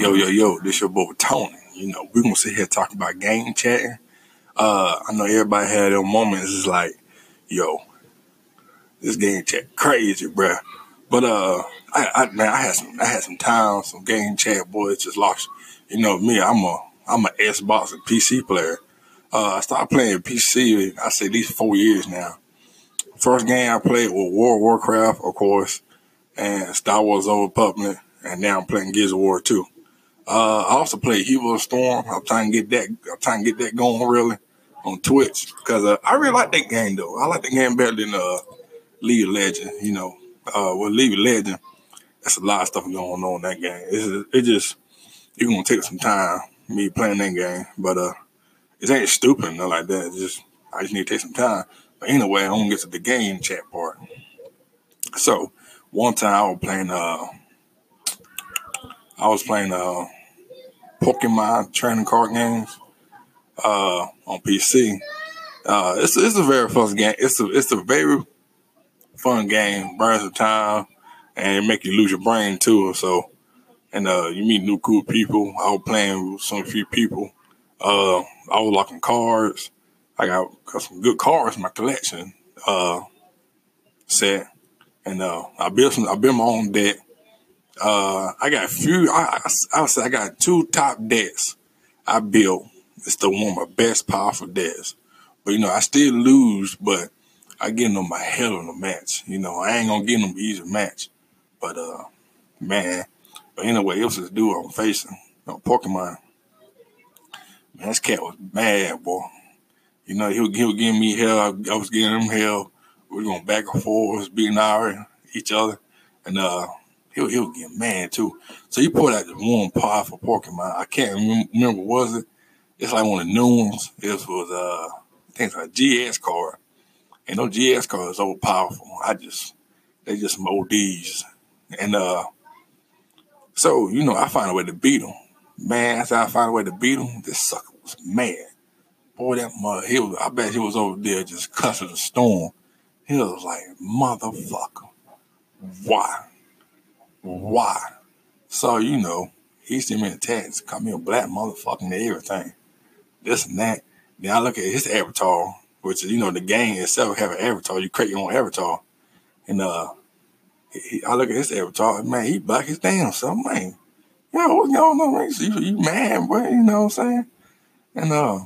Yo, yo, yo, this your boy Tony. You know, we're gonna sit here talking about game chatting. Uh, I know everybody had their moments. It's like, yo, this game chat crazy, bruh. But uh, I, I man, I had some, I had some time, some game chat. Boys just lost. You know me, I'm a, I'm a Xbox and PC player. Uh, I started playing PC. I say these four years now. First game I played was World Warcraft, of course, and Star Wars Old Republic, and now I'm playing Gears of War 2. Uh, I also play Hero Storm. I'm trying to get that. I'm trying to get that going really on Twitch because uh, I really like that game though. I like the game better than uh, League of Legends. You know, uh, with League of Legends, that's a lot of stuff going on in that game. It's, it just you're gonna take some time me playing that game, but uh, it ain't stupid nothing like that. It's just I just need to take some time. But anyway, I'm gonna get to the game chat part. So one time I was playing uh I was playing uh Pokemon trading card games uh on PC. Uh it's it's a very fun game. It's a it's a very fun game, burns of time and it make you lose your brain too. So and uh you meet new cool people. I was playing with some few people. Uh I was locking cards. I got, got some good cards in my collection uh set. And uh I built some I built my own deck. Uh I got a few I I, I say I got two top decks I built. It's the one of my best powerful decks. But you know, I still lose, but I get them my hell of a match. You know, I ain't gonna get them easy match. But uh man, but anyway, it was this dude I'm facing, you know, Pokemon. Man, this cat was mad, boy. You know, he was, he was giving me hell. I, I was giving him hell. We were going back and forth, beating our each other. And uh, he, he was getting mad too. So he pulled out the one powerful Pokemon. I can't remember, remember was it. It's like one of the new ones. It was, uh, I think it's a GS card. And no GS card is so powerful. I just, they just some. And uh, so, you know, I find a way to beat him. Man, after I find a way to beat him, this sucker was mad. Boy, that mother, he was, I bet he was over there just cussing the storm. He was like, motherfucker, why? Why? So, you know, he sent me a text, called me a black motherfucker and everything. This and that. Then I look at his avatar, which is, you know, the game itself have an avatar. You create your own avatar. And uh, he, I look at his avatar, man, he black as damn. So, man, yo, what's going on, man? You, you mad, bro? You know what I'm saying? And uh,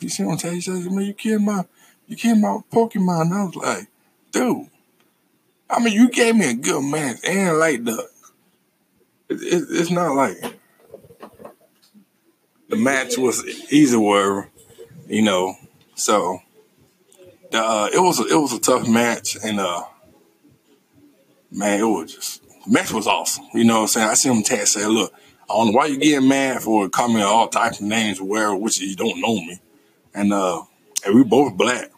you see what I'm saying? He says, man, you killed my, you killed my Pokemon. And I was like, dude, I mean, you gave me a good match, and like the, it, it, it's not like the match was easy, whatever, you know. So, the, uh, it was a, it was a tough match, and uh, man, it was just match was awesome. You know what I'm saying? I see him text say, look, I don't know why you getting mad for coming all types of names where which you don't know me. And uh and we both black.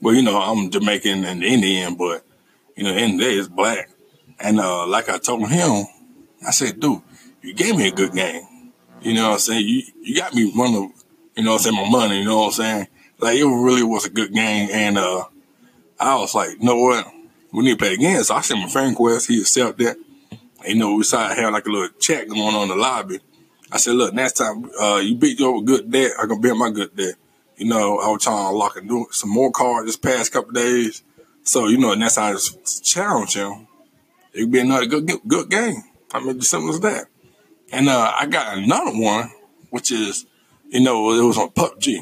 Well, you know, I'm Jamaican and Indian, but you know, in the day it's black. And uh like I told him, I said, dude, you gave me a good game. You know what I'm saying? You you got me one of you know what I'm saying, my money, you know what I'm saying? Like it really was a good game and uh I was like, you know what? We need to play again. So I sent my friend Quest. he accepted that. You know, we started having like a little chat going on in the lobby. I said, look, next time uh, you beat your good debt, I can beat my good debt. You know, I was trying to lock and do some more cards this past couple days. So, you know, and that's how I just challenge him, It'd be another good good game. I mean, simple as that. And uh, I got another one, which is, you know, it was on PUBG.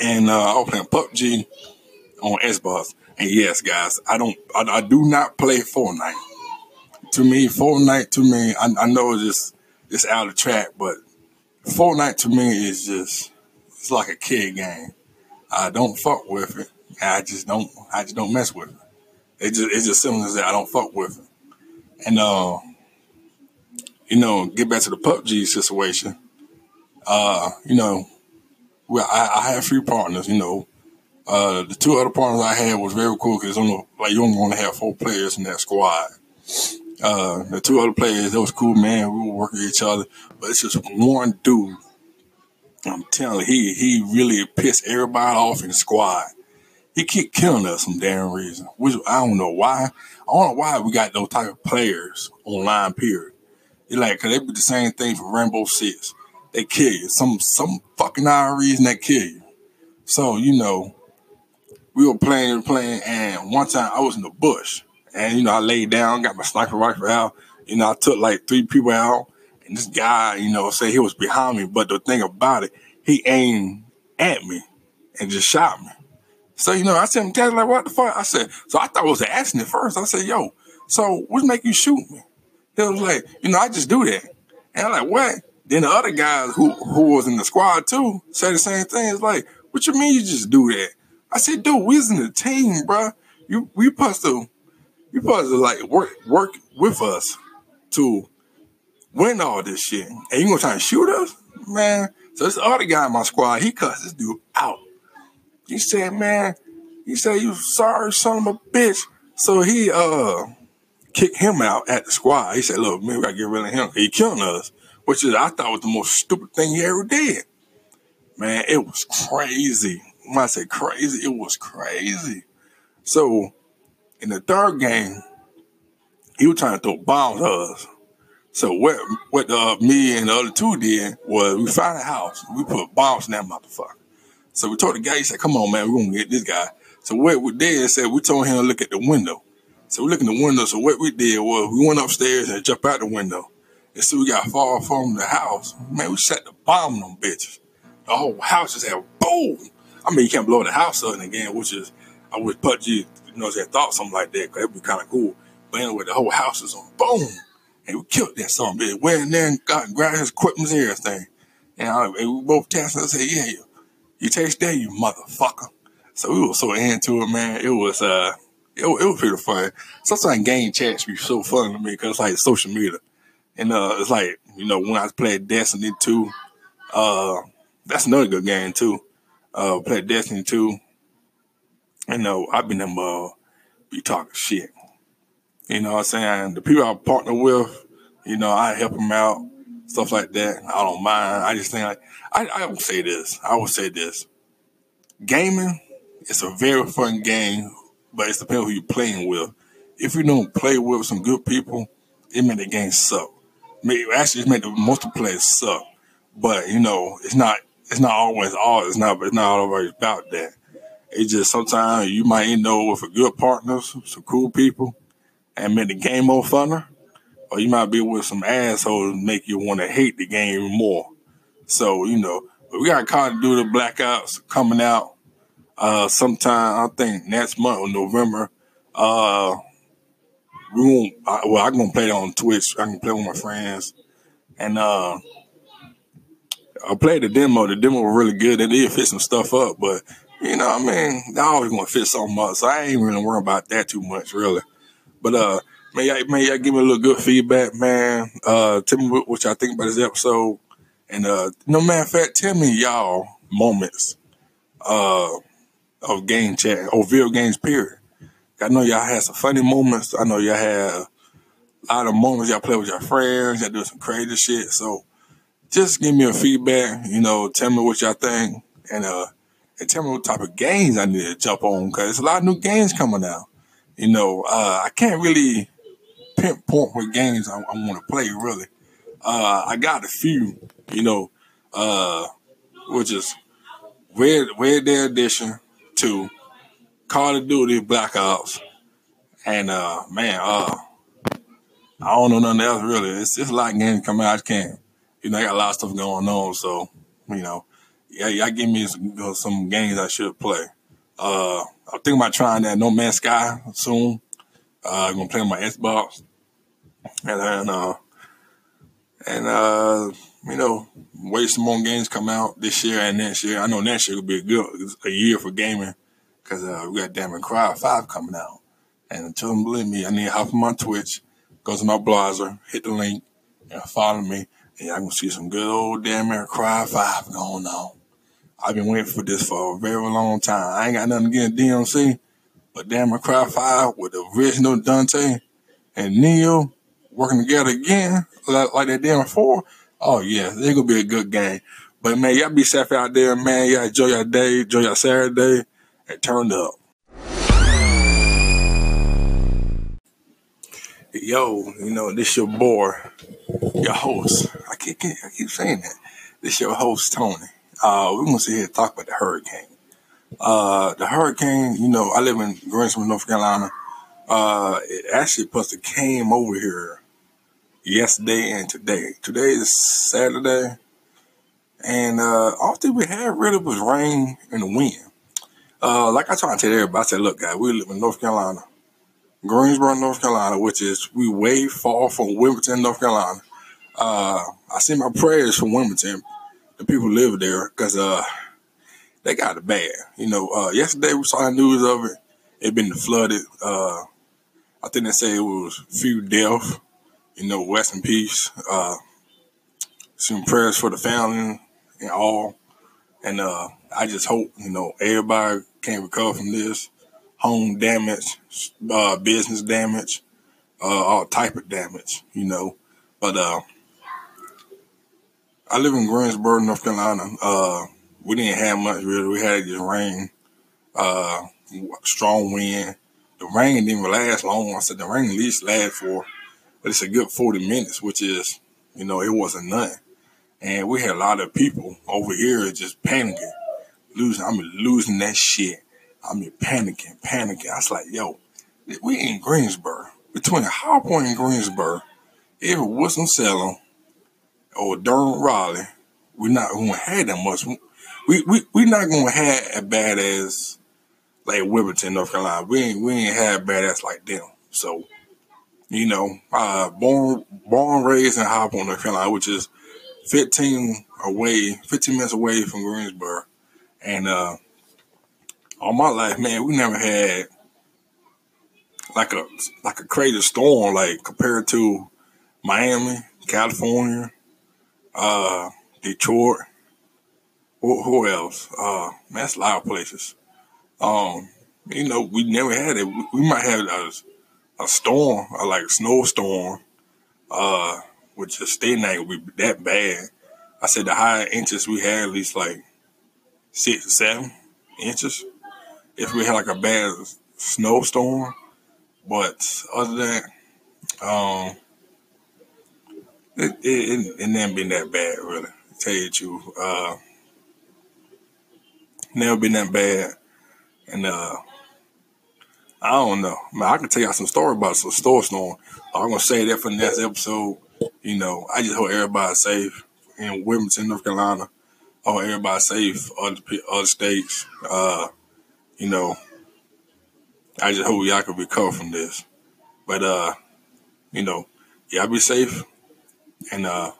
And uh, I was playing PUBG on Xbox. And yes, guys, I don't, I, I do not play Fortnite to me, Fortnite to me, I, I know it's just it's out of track, but Fortnite to me is just it's like a kid game. I don't fuck with it. I just don't I just don't mess with it. It just it's just simple as that. I don't fuck with it. And uh, you know, get back to the PUBG situation. Uh, you know, well, I, I had three partners. You know, uh, the two other partners I had was very cool because like you only want to have four players in that squad. Uh, the two other players, that was cool, man. We were working with each other, but it's just one dude. I'm telling you, he he really pissed everybody off in the squad. He keep killing us some damn reason. Which I don't know why. I don't know why we got those type of players online. Period. You like, cause they be the same thing for Rainbow Six. They kill you. Some some fucking odd reason they kill you. So, you know, we were playing playing, and one time I was in the bush. And, you know, I laid down, got my sniper rifle out. You know, I took like three people out. And this guy, you know, say he was behind me. But the thing about it, he aimed at me and just shot me. So, you know, I said, I'm like, what the fuck? I said, so I thought it was an accident first. I said, yo, so what make you shoot me? He was like, you know, I just do that. And I'm like, what? Then the other guys who, who was in the squad too said the same thing. It's like, what you mean you just do that? I said, dude, we was in the team, bro. You we supposed to you supposed to like work work with us to win all this shit. And you gonna try and shoot us? Man. So this other guy in my squad, he cussed this dude out. He said, man, he said, you sorry son of a bitch. So he uh kicked him out at the squad. He said, look, maybe I get rid of him. He killing us. Which is I thought was the most stupid thing he ever did. Man, it was crazy. When I say crazy, it was crazy. So in the third game, he was trying to throw bombs at us. So what what uh, me and the other two did was we found a house. We put bombs in that motherfucker. So we told the guy, he said, come on, man, we're going to get this guy. So what we did said, we told him to look at the window. So we look in the window. So what we did was we went upstairs and jumped out the window. And so we got far from the house. Man, we set the bomb on them bitches. The whole house just had boom. I mean, you can't blow the house up again, which is, I would put you, know, they thought something like that, because it'd be kind of cool. But anyway, the whole house is on boom. And we killed that son bitch. Went in there and got, grabbed his equipment and everything. And, I, and we both tested and said, yeah, you, you taste that, you motherfucker. So we were so into it, man. It was, uh, it, it was pretty fun. Sometimes game chats be so fun to me because it's like social media. And, uh, it's like, you know, when I played Destiny 2, uh, that's another good game too. Uh, played Destiny 2. You know, I've been them, uh, be talking shit. You know what I'm saying? The people I partner with, you know, I help them out, stuff like that. I don't mind. I just think like, I, I would say this. I would say this. Gaming is a very fun game, but it's depending who you're playing with. If you don't play with some good people, it make the game suck. Actually, it make the multiplayer suck. But you know, it's not. It's not always all. It's not. It's not always about that. It's just sometimes you might end up with a good partner, some cool people, and make the game more funner. Or you might be with some assholes make you want to hate the game more. So, you know, we got Call of Duty Black Ops coming out uh sometime, I think next month or November. Uh we won't well I'm gonna play it on Twitch. I can play with my friends. And uh I played the demo. The demo was really good. They did fit some stuff up, but you know, what I mean, they always gonna fit something up. So I ain't really worried about that too much, really. But uh may y'all, y'all give me a little good feedback, man. Uh tell me what, what y'all think about this episode. And uh, no matter of fact, tell me y'all moments uh, of game chat or video games. Period. I know y'all had some funny moments. I know y'all had a lot of moments y'all play with your friends. Y'all do some crazy shit. So just give me a feedback. You know, tell me what y'all think, and uh, and tell me what type of games I need to jump on because there's a lot of new games coming out. You know, uh, I can't really pinpoint what games I, I want to play really. Uh, I got a few, you know, uh, which is Red, Red Dead Redemption 2, Call of Duty Black Ops, and, uh, man, uh, I don't know nothing else really. It's just a lot of games coming out. I can't, you know, I got a lot of stuff going on. So, you know, yeah, y'all give me some, some games I should play. Uh, I'm thinking about trying that No Man's Sky soon. Uh, I'm gonna play on my Xbox. And then, uh, and, uh, you know, wait some more games come out this year and next year. I know next year will be a good a year for gaming because uh, we got Damn Cry 5 coming out. And until them believe me, I need to hop on my Twitch, go to my browser, hit the link, and follow me. And y'all can see some good old Damn Cry 5 going on. I've been waiting for this for a very long time. I ain't got nothing against DMC, but Damn Cry 5 with the original Dante and Nero working together again, like, like they did before, oh yeah, it's gonna be a good game. But man, y'all be safe out there, man. Y'all enjoy your day, enjoy your Saturday, and turn up. Yo, you know, this your boy, your host. I keep, I keep saying that. This your host, Tony. Uh, we're gonna sit here and talk about the hurricane. Uh, the hurricane, you know, I live in Greensboro, North Carolina. Uh, it actually supposed to came over here yesterday and today. Today is Saturday. And uh, all that we had really was rain and the wind. Uh, like I try to tell everybody, I said, look, guys, we live in North Carolina. Greensboro, North Carolina, which is we way far from Wilmington, North Carolina. Uh, I send my prayers for Wilmington, the people who live there, because uh, they got it bad. You know, uh, yesterday we saw the news of it. It been flooded. Uh, I think they say it was few deaths. You know, rest in peace. Uh, some prayers for the family and all. And uh, I just hope you know everybody can recover from this home damage, uh, business damage, uh, all type of damage, you know. But uh, I live in Greensboro, North Carolina. Uh, we didn't have much really. We had just rain, uh, strong wind. The rain didn't last long. I said the rain at least last for, but it's a good 40 minutes, which is, you know, it wasn't nothing. And we had a lot of people over here just panicking, losing. I mean, losing that shit. I mean, panicking, panicking. I was like, yo, we in Greensboro. Between High Point and Greensboro, if it wasn't selling or Durham Raleigh, we're not going to have that much. We we we not going to have as bad as like Wilmington, North Carolina. We ain't we ain't have bad ass like them. So, you know, uh, born born raised in High Point, North Carolina, which is 15 away, 15 minutes away from Greensboro, and uh, all my life, man, we never had like a like a crazy storm like compared to Miami, California, uh, Detroit. Who, who else? Uh, man, that's a lot of places. Um, you know, we never had it. We, we might have a, a storm, or like a snowstorm, uh, which just state night would be that bad. I said the higher inches we had at least like six or seven inches if we had like a bad snowstorm. But other than that, um, it, it, it, it never been that bad, really. Tell you the truth. Uh, never been that bad. And, uh, I don't know. Man, I can tell y'all some story about some store storm. I'm gonna say that for the next episode. You know, I just hope everybody's safe in Wilmington, North Carolina. I hope everybody's safe other other states. Uh, you know, I just hope y'all can recover from this. But uh, you know, y'all be safe and uh,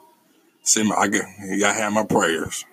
send I get y'all have my prayers.